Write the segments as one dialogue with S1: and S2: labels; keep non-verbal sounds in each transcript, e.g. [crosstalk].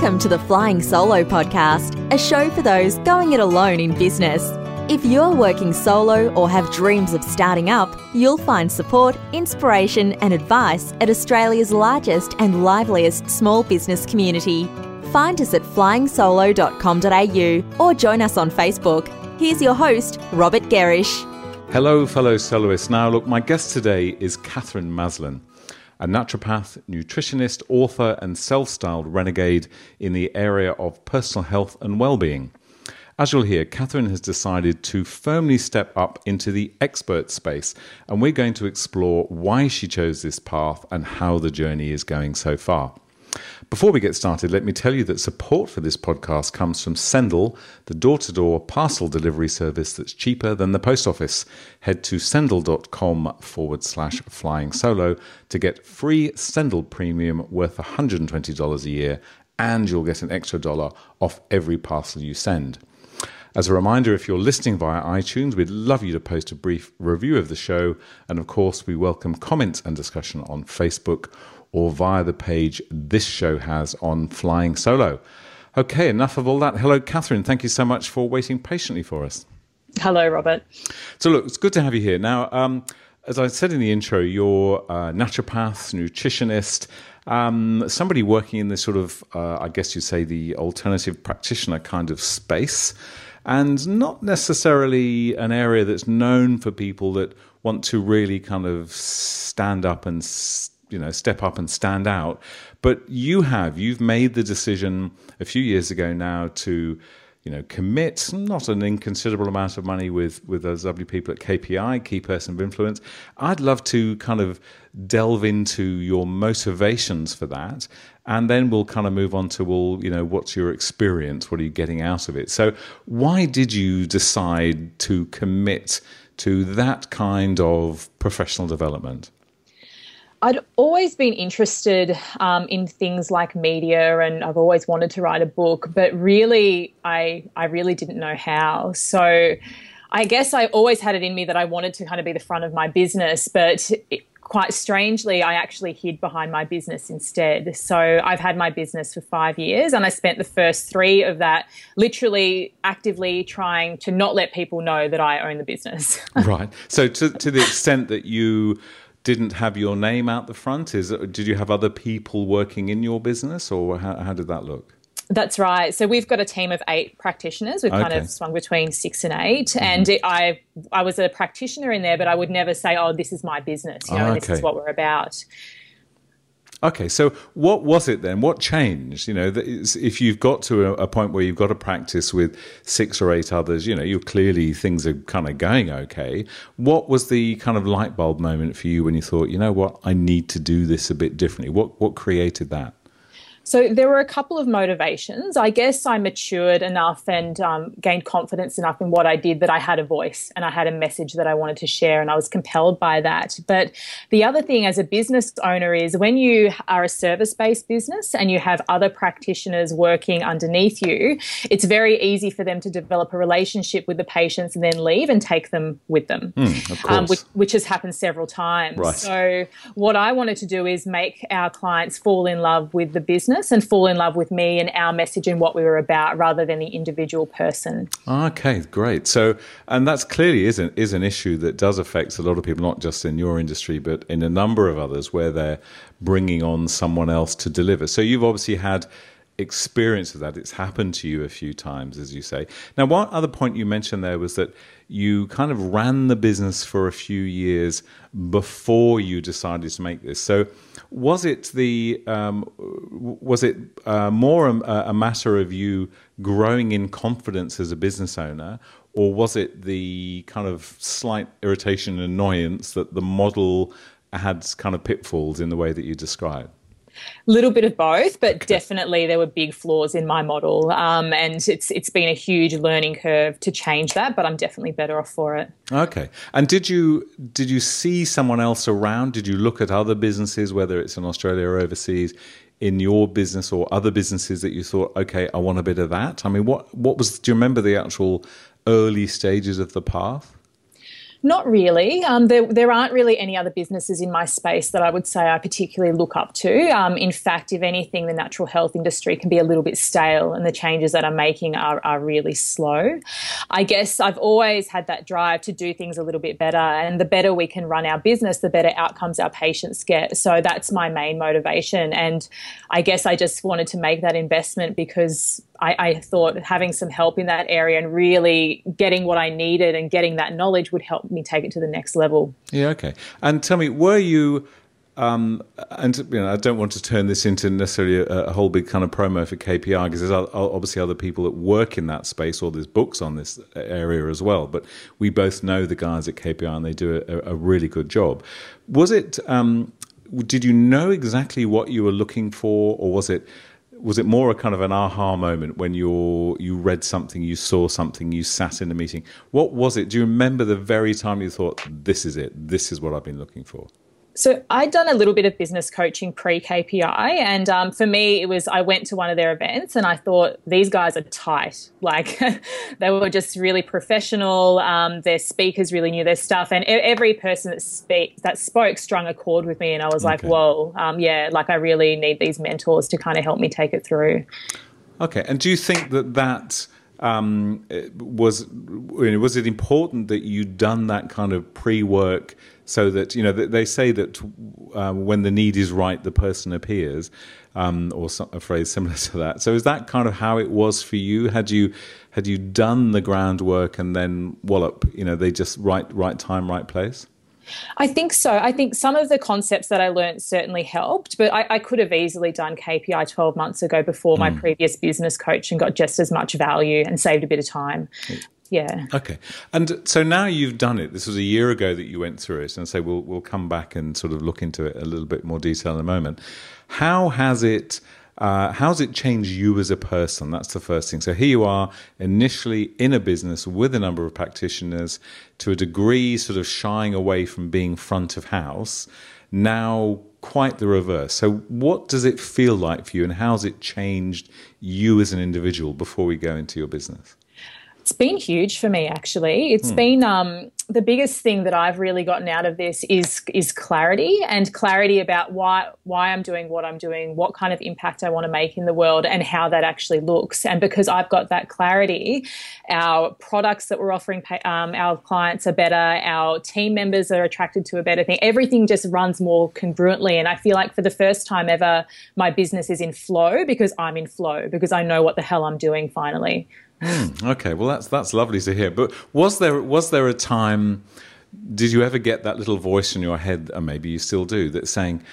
S1: Welcome to the Flying Solo podcast, a show for those going it alone in business. If you're working solo or have dreams of starting up, you'll find support, inspiration, and advice at Australia's largest and liveliest small business community. Find us at flyingsolo.com.au or join us on Facebook. Here's your host, Robert Gerrish.
S2: Hello, fellow soloists. Now, look, my guest today is Katherine Maslen a naturopath, nutritionist, author, and self styled renegade in the area of personal health and well being. As you'll hear, Katherine has decided to firmly step up into the expert space, and we're going to explore why she chose this path and how the journey is going so far. Before we get started, let me tell you that support for this podcast comes from Sendle, the door to door parcel delivery service that's cheaper than the post office. Head to sendle.com forward slash flying solo to get free Sendle Premium worth $120 a year, and you'll get an extra dollar off every parcel you send. As a reminder, if you're listening via iTunes, we'd love you to post a brief review of the show. And of course, we welcome comments and discussion on Facebook or via the page this show has on Flying Solo. Okay, enough of all that. Hello, Katherine. Thank you so much for waiting patiently for us.
S3: Hello, Robert.
S2: So, look, it's good to have you here. Now, um, as I said in the intro, you're a naturopath, nutritionist, um, somebody working in this sort of, uh, I guess you'd say, the alternative practitioner kind of space, and not necessarily an area that's known for people that want to really kind of stand up and you know step up and stand out. But you have you've made the decision a few years ago now to you know commit not an inconsiderable amount of money with with those lovely people at KPI key person of influence. I'd love to kind of delve into your motivations for that and then we'll kind of move on to well you know what's your experience? What are you getting out of it? So why did you decide to commit to that kind of professional development
S3: I'd always been interested um, in things like media, and I've always wanted to write a book, but really, I I really didn't know how. So, I guess I always had it in me that I wanted to kind of be the front of my business, but it, quite strangely, I actually hid behind my business instead. So I've had my business for five years, and I spent the first three of that literally actively trying to not let people know that I own the business. [laughs]
S2: right. So to to the extent that you didn't have your name out the front? Is did you have other people working in your business, or how, how did that look?
S3: That's right. So we've got a team of eight practitioners. We've okay. kind of swung between six and 8 mm-hmm. and it, I I was a practitioner in there, but I would never say, "Oh, this is my business," you know, oh, okay. this is what we're about.
S2: Okay, so what was it then? What changed? You know, if you've got to a, a, point where you've got to practice with six or eight others, you know, you're clearly things are kind of going okay. What was the kind of light bulb moment for you when you thought, you know what, I need to do this a bit differently? What what created that?
S3: So there were a couple of motivations. I guess I matured enough and um, gained confidence enough in what I did that I had a voice and I had a message that I wanted to share, and I was compelled by that. But the other thing as a business owner is when you are a service based business and you have other practitioners working underneath you, it's very easy for them to develop a relationship with the patients and then leave and take them with them,
S2: mm, um,
S3: which, which, has happened several times.
S2: Right.
S3: So what I wanted to do is make our clients fall in love with the business business and fall in love with me and our message and what we were about rather than the individual person.
S2: Okay, great. So, and that's clearly is an, is an issue that does affect a lot of people, not just in your industry, but in a number of others where they're bringing on someone else to deliver. So you've obviously had experience of that. It's happened to you a few times, as you say. Now, one other point you mentioned there was that you kind of ran the business for a few years before you decided to make this. So, was it the um, was it uh, more a, a matter of you growing in confidence as a business owner, or was it the kind of slight irritation and annoyance that the model had kind of pitfalls in the way that you described?
S3: Little bit of both, but okay. definitely there were big flaws in my model, um, and it's it's been a huge learning curve to change that. But I'm definitely better off for it.
S2: Okay. And did you did you see someone else around? Did you look at other businesses, whether it's in Australia or overseas? In your business or other businesses that you thought, okay, I want a bit of that. I mean, what what was? Do you remember the actual early stages of the path?
S3: Not really. Um, there, there aren't really any other businesses in my space that I would say I particularly look up to. Um, in fact, if anything, the natural health industry can be a little bit stale and the changes that I'm making are, are really slow. I guess I've always had that drive to do things a little bit better. And the better we can run our business, the better outcomes our patients get. So that's my main motivation. And I guess I just wanted to make that investment because I, I, thought having some help in that area and really getting what I needed and getting that knowledge would help me take it to the next level.
S2: Yeah, okay. And tell me, were you? Um, and you know, I don't want to turn this into necessarily a, a whole big kind of promo for KPI because there's obviously other people that work in that space, or there's books on this area as well. But we both know the guys at KPI, and they do a, a really good job. Was it? Um, did you know exactly what you were looking for, or was it? Was it more a kind of an aha moment when you you read something, you saw something, you sat in a meeting? What was it? Do you remember the very time you thought, "This is it. This is what I've been looking for"?
S3: So I'd done a little bit of business coaching pre KPI, and um, for me, it was I went to one of their events and I thought these guys are tight. [laughs] Like they were just really professional. Um, their speakers really knew their stuff, and every person that speak that spoke strung a chord with me, and I was okay. like, whoa, um, yeah, like I really need these mentors to kind of help me take it through.
S2: Okay, and do you think that that um, was was it important that you'd done that kind of pre work? so that you know they say that um, when the need is right, the person appears, um, or some, a phrase similar to that. So is that kind of how it was for you? Had you had you done the groundwork and then wallop? You know, they just right right time, right place.
S3: I think so. I think some of the concepts that I learned certainly helped, but I, I could have easily done KPI 12 months ago before mm. my previous business coach and got just as much value and saved a bit of time yeah.
S2: Okay. And so now you've done it. This was a year ago that you went through it, and so we'll we'll come back and sort of look into it a little bit more detail in a moment. How has it? Uh, how's it changed you as a person? That's the first thing. So here you are, initially in a business with a number of practitioners, to a degree, sort of shying away from being front of house. Now, quite the reverse. So, what does it feel like for you, and how's it changed you as an individual before we go into your business?
S3: It's been huge for me, actually. It's hmm. been um, the biggest thing that I've really gotten out of this is is clarity and clarity about why why I'm doing what I'm doing, what kind of impact I want to make in the world, and how that actually looks. And because I've got that clarity, our products that we're offering um, our clients are better. Our team members are attracted to a better thing. Everything just runs more congruently, and I feel like for the first time ever, my business is in flow because I'm in flow because I know what the hell I'm doing finally.
S2: Mm, okay, well that's that's lovely to hear. But was there was there a time? Did you ever get that little voice in your head, and maybe you still do, that's saying,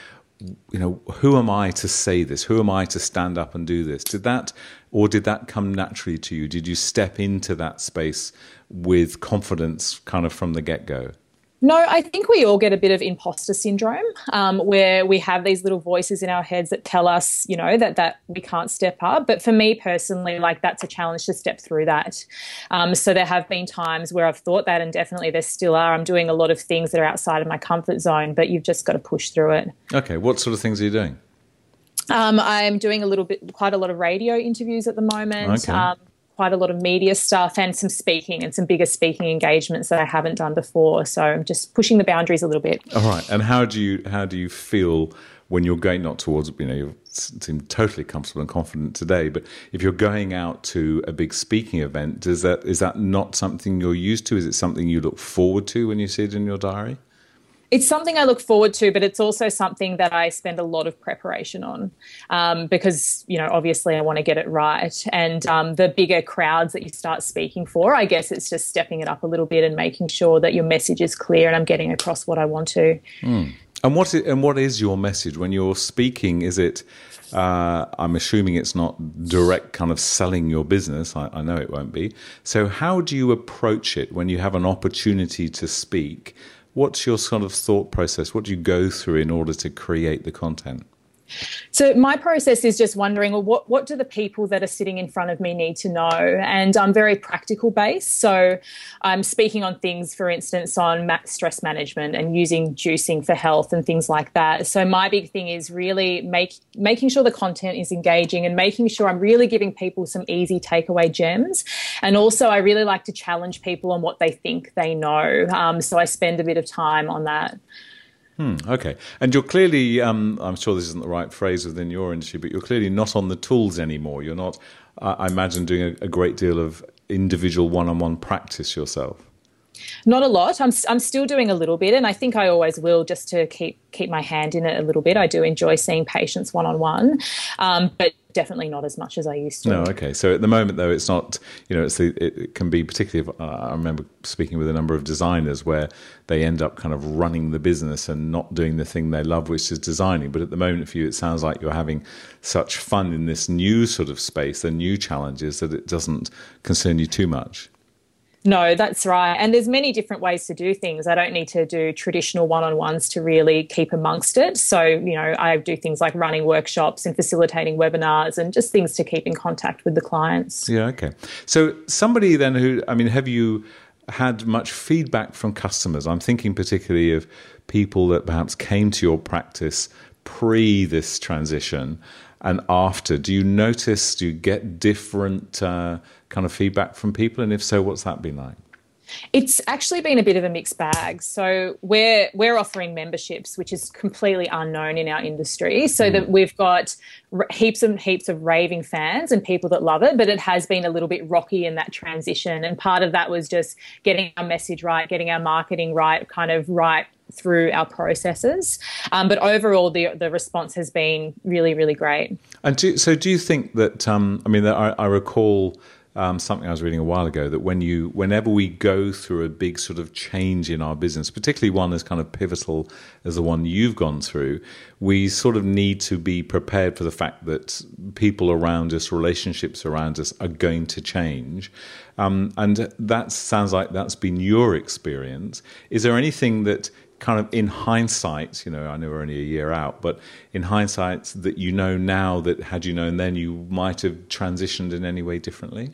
S2: you know, who am I to say this? Who am I to stand up and do this? Did that, or did that come naturally to you? Did you step into that space with confidence, kind of from the get go?
S3: No, I think we all get a bit of imposter syndrome, um, where we have these little voices in our heads that tell us, you know, that that we can't step up. But for me personally, like that's a challenge to step through that. Um, so there have been times where I've thought that, and definitely there still are. I'm doing a lot of things that are outside of my comfort zone, but you've just got to push through it.
S2: Okay, what sort of things are you doing?
S3: Um, I'm doing a little bit, quite a lot of radio interviews at the moment. Okay. Quite a lot of media stuff and some speaking and some bigger speaking engagements that I haven't done before. So I'm just pushing the boundaries a little bit.
S2: All right. And how do you how do you feel when you're going not towards you know you seem totally comfortable and confident today, but if you're going out to a big speaking event, does that is that not something you're used to? Is it something you look forward to when you see it in your diary?
S3: It's something I look forward to, but it's also something that I spend a lot of preparation on um, because, you know, obviously I want to get it right. And um, the bigger crowds that you start speaking for, I guess it's just stepping it up a little bit and making sure that your message is clear and I'm getting across what I want to.
S2: Mm. And what is, and what is your message when you're speaking? Is it? Uh, I'm assuming it's not direct kind of selling your business. I, I know it won't be. So how do you approach it when you have an opportunity to speak? What's your sort of thought process? What do you go through in order to create the content?
S3: So my process is just wondering, well, what what do the people that are sitting in front of me need to know? And I'm very practical based. So I'm speaking on things, for instance, on stress management and using juicing for health and things like that. So my big thing is really make making sure the content is engaging and making sure I'm really giving people some easy takeaway gems. And also, I really like to challenge people on what they think they know. Um, so I spend a bit of time on that.
S2: Hmm, okay. And you're clearly, um, I'm sure this isn't the right phrase within your industry, but you're clearly not on the tools anymore. You're not, uh, I imagine, doing a, a great deal of individual one on one practice yourself.
S3: Not a lot. I'm I'm still doing a little bit, and I think I always will, just to keep keep my hand in it a little bit. I do enjoy seeing patients one on one, but definitely not as much as I used to.
S2: No, okay. So at the moment, though, it's not. You know, it's the, it can be particularly. Uh, I remember speaking with a number of designers where they end up kind of running the business and not doing the thing they love, which is designing. But at the moment, for you, it sounds like you're having such fun in this new sort of space, the new challenges, that it doesn't concern you too much.
S3: No, that's right. And there's many different ways to do things. I don't need to do traditional one-on-ones to really keep amongst it. So, you know, I do things like running workshops and facilitating webinars and just things to keep in contact with the clients.
S2: Yeah, okay. So, somebody then who I mean, have you had much feedback from customers? I'm thinking particularly of people that perhaps came to your practice pre this transition and after. Do you notice, do you get different uh, kind of feedback from people? And if so, what's that been like?
S3: It's actually been a bit of a mixed bag. So we're we're offering memberships, which is completely unknown in our industry. So mm. that we've got heaps and heaps of raving fans and people that love it, but it has been a little bit rocky in that transition. And part of that was just getting our message right, getting our marketing right, kind of right through our processes. Um, but overall, the the response has been really, really great.
S2: And do, so, do you think that? Um, I mean, I, I recall um, something I was reading a while ago that when you, whenever we go through a big sort of change in our business, particularly one as kind of pivotal as the one you've gone through, we sort of need to be prepared for the fact that people around us, relationships around us, are going to change. Um, and that sounds like that's been your experience. Is there anything that kind of in hindsight, you know, I know we're only a year out, but in hindsight, that you know now that had you known then, you might have transitioned in any way differently?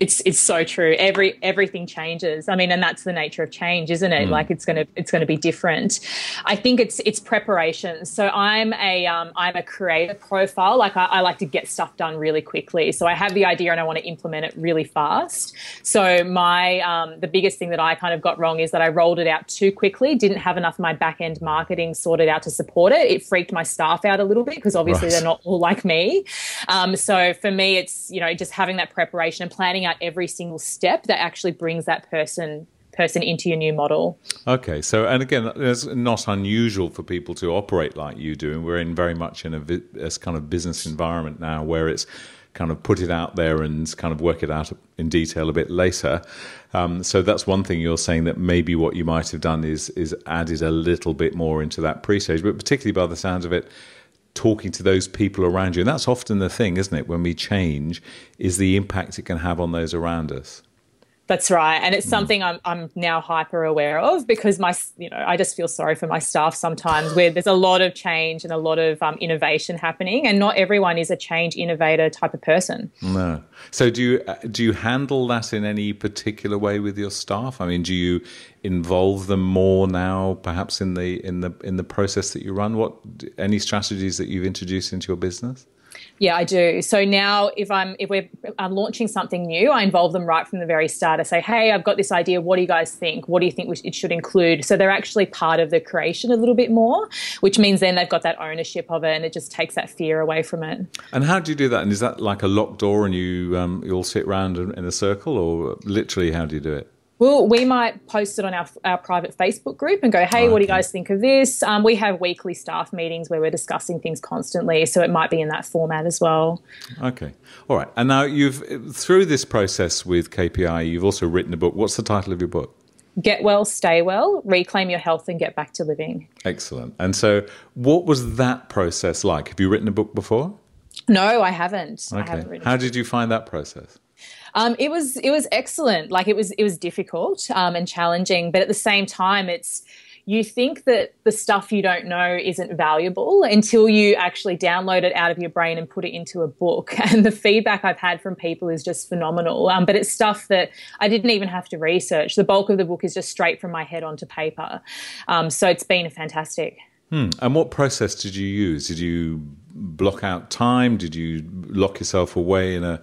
S3: it's it's so true. Every everything changes. I mean, and that's the nature of change, isn't it? Mm. Like it's gonna it's gonna be different. I think it's it's preparation. So I'm a um, I'm a creator profile. Like I, I, like to get stuff done really quickly. So I have the idea and I want to implement it really fast. So my um, the biggest thing that I kind of got wrong is that I rolled it out too quickly. Didn't have enough of my back end marketing sorted out to support it. It freaked my staff out a little bit because obviously right. they're not all like me. Um, so for me, it's you know just having that preparation and planning out every single step that actually brings that person person into your new model.
S2: Okay, so and again, it's not unusual for people to operate like you do, and we're in very much in a, a kind of business environment now where it's kind of put it out there and kind of work it out in detail a bit later. Um, so that's one thing you're saying that maybe what you might have done is is added a little bit more into that pre-stage, but particularly by the sounds of it, talking to those people around you. And that's often the thing, isn't it? When we change, is the impact it can have on those around us.
S3: That's right, and it's hmm. something I'm I'm now hyper aware of because my you know I just feel sorry for my staff sometimes where there's a lot of change and a lot of um, innovation happening, and not everyone is a change innovator type of person.
S2: No. So do you uh, do you handle that in any particular way with your staff? I mean, do you involve them more now, perhaps in the in the in the process that you run? What any strategies that you've introduced into your business?
S3: Yeah, I do. So now, if I'm if we're I'm launching something new, I involve them right from the very start. I say, "Hey, I've got this idea. What do you guys think? What do you think it should include?" So they're actually part of the creation a little bit more, which means then they've got that ownership of it, and it just takes that fear away from it.
S2: And how do you do that? And is that like a locked door, and you um, you all sit around in a circle, or literally, how do you do it?
S3: Well, we might post it on our, our private Facebook group and go, hey, what do you guys think of this? Um, we have weekly staff meetings where we're discussing things constantly, so it might be in that format as well.
S2: Okay, all right. And now you've through this process with KPI, you've also written a book. What's the title of your book?
S3: Get well, stay well, reclaim your health, and get back to living.
S2: Excellent. And so, what was that process like? Have you written a book before?
S3: No, I haven't.
S2: Okay.
S3: I haven't
S2: How did you find that process?
S3: Um, it was it was excellent. Like it was it was difficult um, and challenging, but at the same time, it's you think that the stuff you don't know isn't valuable until you actually download it out of your brain and put it into a book. [laughs] And the feedback I've had from people is just phenomenal. Um, but it's stuff that I didn't even have to research. The bulk of the book is just straight from my head onto paper. Um, so it's been a fantastic.
S2: Hmm. And what process did you use? Did you block out time? Did you lock yourself away in a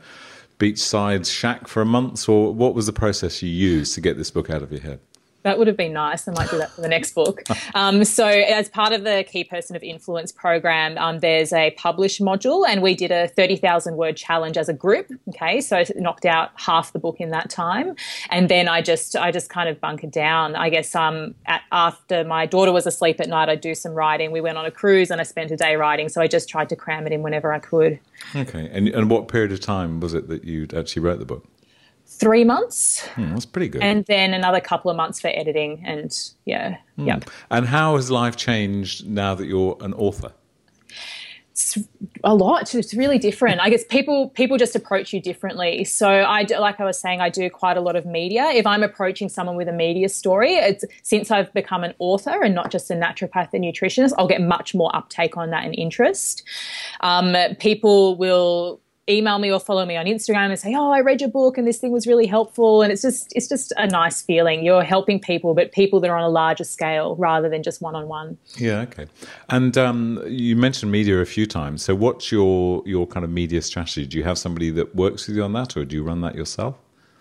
S2: beachside shack for a month? Or what was the process you used to get this book out of your head?
S3: That would have been nice. I might do that for the next book. [laughs] Um, so, as part of the Key Person of Influence program, um, there's a publish module, and we did a 30,000 word challenge as a group. Okay, so I knocked out half the book in that time, and then I just I just kind of bunkered down. I guess um, at, after my daughter was asleep at night, I'd do some writing. We went on a cruise, and I spent a day writing. So I just tried to cram it in whenever I could.
S2: Okay, and and what period of time was it that you actually wrote the book?
S3: Three months.
S2: Hmm, that's pretty good.
S3: And then another couple of months for editing. And yeah, hmm. yeah.
S2: And how has life changed now that you're an author?
S3: It's a lot. It's really different. I guess people people just approach you differently. So I do, like I was saying, I do quite a lot of media. If I'm approaching someone with a media story, it's since I've become an author and not just a naturopath and nutritionist, I'll get much more uptake on that and interest. Um, people will email me or follow me on Instagram and say, "Oh, I read your book and this thing was really helpful." And it's just it's just a nice feeling. You're helping people, but people that are on a larger scale rather than just one on one.
S2: Yeah, okay. And um, you mentioned media a few times. So, what's your your kind of media strategy? Do you have somebody that works with you on that, or do you run that yourself?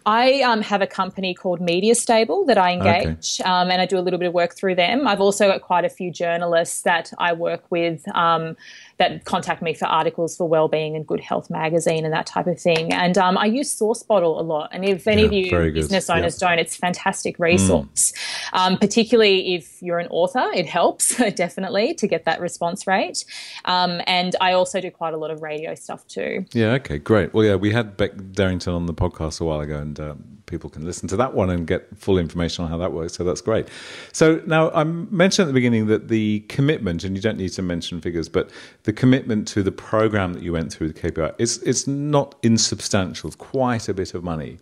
S3: I um, have a company called Media Stable that I engage, okay. um, and I do a little bit of work through them. I've also got quite a few journalists that I work with um, that contact me for articles for Wellbeing and Good Health magazine and that type of thing. And um, I use SourceBottle a lot. And if any yeah, of you business owners yeah. don't, it's a fantastic resource. Mm. Um, particularly if you're an author, it helps [laughs] definitely to get that response rate. Um, and I also do quite a lot of radio stuff too.
S2: Yeah. Okay. Great. Well, yeah, we had Bec Derrington on the podcast a while ago, and um, people can listen to that one and get full information on how that works. So that's great. So now I mentioned at the beginning that the commitment, and you don't need to mention figures, but the commitment to the program that you went through the KPI, it's it's not insubstantial. It's quite a bit of money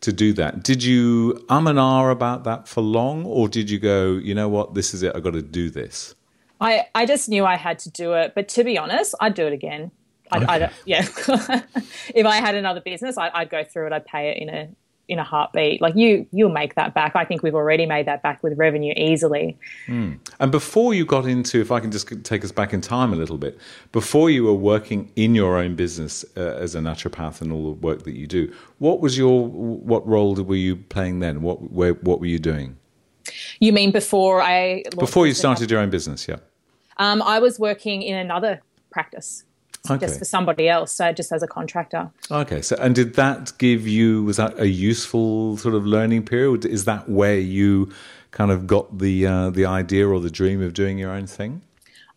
S2: to do that. Did you um and ah about that for long, or did you go, you know what, this is it, I've got to do this?
S3: I, I just knew I had to do it. But to be honest, I'd do it again. I'd, okay. I'd, yeah. [laughs] if I had another business, I, would go through it. I'd pay it in a in a heartbeat. Like you, you'll make that back. I think we've already made that back with revenue easily.
S2: Mm. And before you got into, if I can just take us back in time a little bit, before you were working in your own business uh, as a naturopath and all the work that you do, what was your, what role were you playing then? What, where, what were you doing?
S3: You mean before I?
S2: Before you started your own business, yeah.
S3: Um, I was working in another practice okay. just for somebody else, so just as a contractor.
S2: Okay, so and did that give you was that a useful sort of learning period? Is that where you kind of got the uh, the idea or the dream of doing your own thing?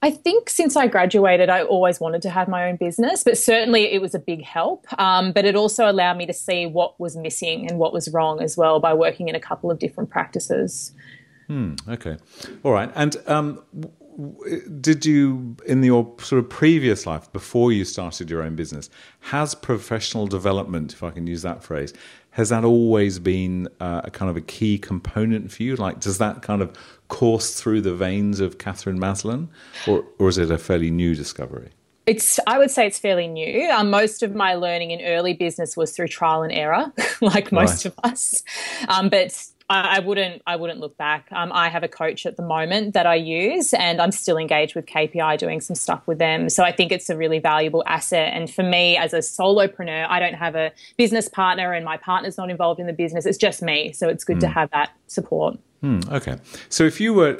S3: I think since I graduated, I always wanted to have my own business, but certainly it was a big help. Um, but it also allowed me to see what was missing and what was wrong as well by working in a couple of different practices.
S2: Hmm, okay. All right. And um, did you in your sort of previous life before you started your own business has professional development if i can use that phrase has that always been uh, a kind of a key component for you? Like does that kind of course through the veins of katherine maslen or, or is it a fairly new discovery?
S3: It's i would say it's fairly new. Um, most of my learning in early business was through trial and error [laughs] like most right. of us. Um, but I, wouldn't I wouldn't look back. Um, I have a coach at the moment that I use, and I'm still engaged with KPI doing some stuff with them. So I think it's a really valuable asset. And for me as a solopreneur, I don't have a business partner, and my partner's not involved in the business. It's just me, so it's good mm. to hmm. have that support.
S2: Hmm, okay, so if you were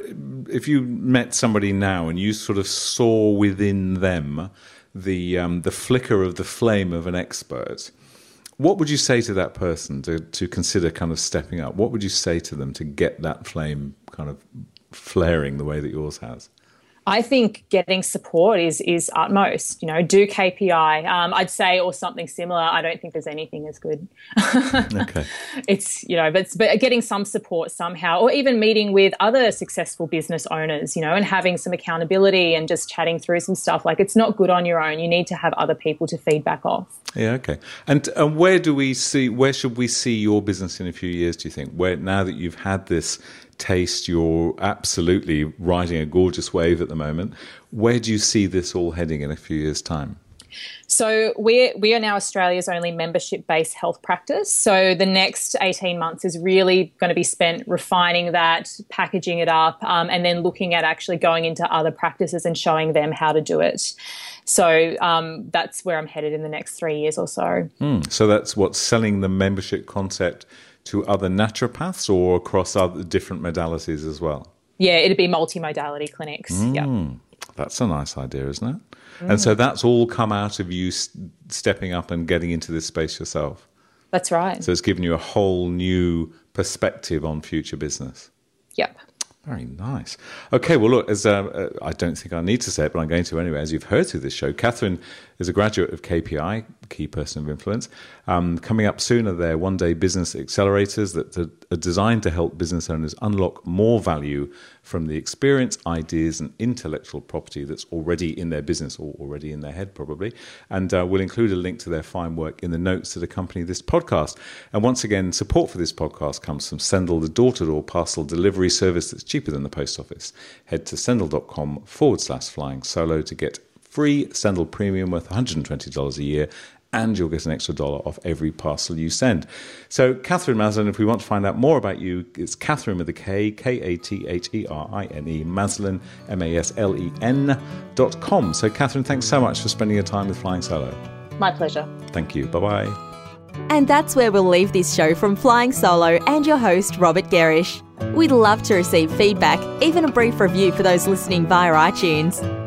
S2: if you met somebody now and you sort of saw within them the um, the flicker of the flame of an expert what would you say to that person to, to consider kind of stepping up? What would you say to them to get that flame kind of flaring the way that yours has?
S3: I think getting support is is utmost. You know, do KPI. Um, I'd say or something similar. I don't think there's anything as good. [laughs] okay. It's you know, but but getting some support somehow, or even meeting with other successful business owners. You know, and having some accountability and just chatting through some stuff. Like it's not good on your own. You need to have other people to feedback off.
S2: Yeah, okay. And and where do we see where should we see your business in a few years? Do you think? Where now that you've had this taste, you're absolutely riding a gorgeous wave at the moment. Where do you see this all heading in a few years' time?
S3: So we we are now Australia's only membership based health practice. So the next eighteen months is really going to be spent refining that, packaging it up, um, and then looking at actually going into other practices and showing them how to do it. So um, that's where I'm headed in the next three years or so.
S2: Mm, so that's what selling the membership concept to other naturopaths or across other different modalities as well.
S3: Yeah, it'd be multimodality clinics. Mm, yeah,
S2: that's a nice idea, isn't it? Mm. And so that's all come out of you stepping up and getting into this space yourself.
S3: That's right.
S2: So it's given you a whole new perspective on future business.
S3: Yep.
S2: Very nice. Okay, well, look, as uh, uh, I don't think I need to say it, but I'm going to anyway. As you've heard through this show, Katherine is a graduate of KPI, Key Person of Influence. Um, coming up soon are their one day business accelerators that are designed to help business owners unlock more value from the experience, ideas, and intellectual property that's already in their business or already in their head, probably. And uh, we'll include a link to their fine work in the notes that accompany this podcast. And once again, support for this podcast comes from Sendle, the door to door parcel delivery service that's cheaper than the post office. Head to sendle.com forward slash flying solo to get free Sendle Premium worth $120 a year and you'll get an extra dollar off every parcel you send. So, Katherine Maslen, if we want to find out more about you, it's Katherine with a K, K A T H E R I N E, Maslen, M A S L E N dot com. So, Katherine, thanks so much for spending your time with Flying Solo.
S3: My pleasure.
S2: Thank you. Bye bye.
S1: And that's where we'll leave this show from Flying Solo and your host, Robert Gerrish. We'd love to receive feedback, even a brief review for those listening via iTunes.